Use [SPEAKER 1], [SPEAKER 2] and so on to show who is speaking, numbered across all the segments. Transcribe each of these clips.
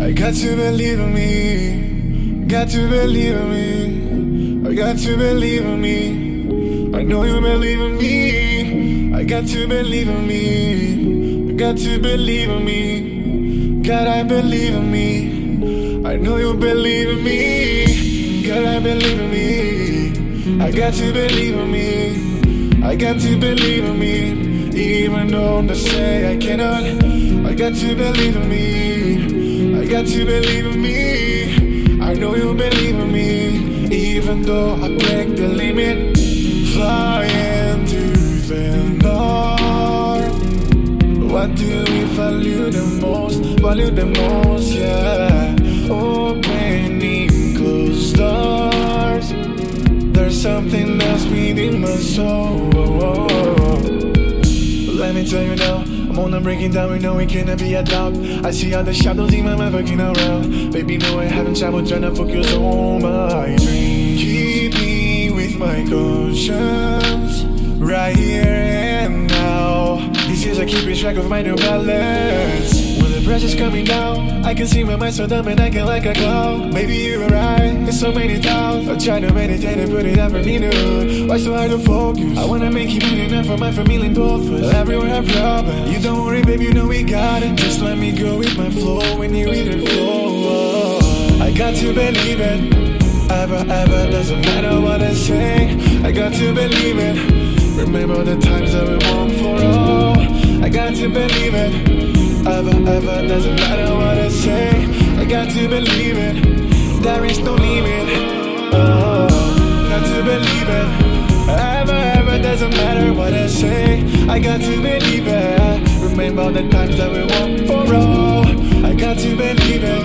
[SPEAKER 1] I got to believe in me. Got to believe in me. I got to believe in me. I know you believe in me. I got to believe in me. I got to believe in me. God, I believe in me. I know you believe in me. God, I believe in me. I got to believe in me. I got to believe in me. Even though they say I cannot, I got to believe in me. Got to believe in me. I know you believe in me. Even though I break the limit, flying to the north. What do we value the most? Value the most, yeah. Opening closed doors. There's something else within my soul. Let me tell you now, I'm on a breaking down, we know we cannot be a doubt. I see all the shadows in my mind fucking around. Baby, no, I haven't trouble trying to focus on my dream. Keep me with my conscience, right here and now. These years I keep track of my new balance. Pressure's coming down, I can see my mind so dumb and I can like a cloud. Maybe you're right, there's so many doubts. I try to meditate and put it out for me to Why so hard to focus? I wanna make you big enough for my family both of us. Everywhere have problems. You don't worry, baby, you know we got it. Just let me go with my flow when you it flow. I got to believe it. Ever, ever, doesn't matter what I say. I got to believe it. Remember the times that we won for all. I got to believe it. Ever, ever, doesn't matter what I say. I got to believe it. There is no limit. Oh, got to believe it. Ever, ever, doesn't matter what I say. I got to believe it. Remember the times that we won for all. I got to believe it.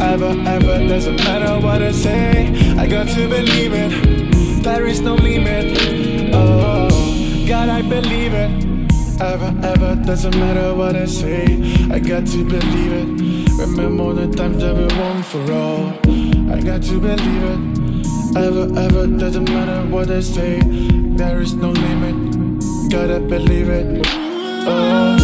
[SPEAKER 1] Ever, ever, doesn't matter what I say. I got to believe it. There is no limit. Oh, God, I believe it. Ever, ever, doesn't matter what I say. I got to believe it. Remember the times that we won for all. I got to believe it. Ever, ever, doesn't matter what I say. There is no limit. Gotta believe it. Oh,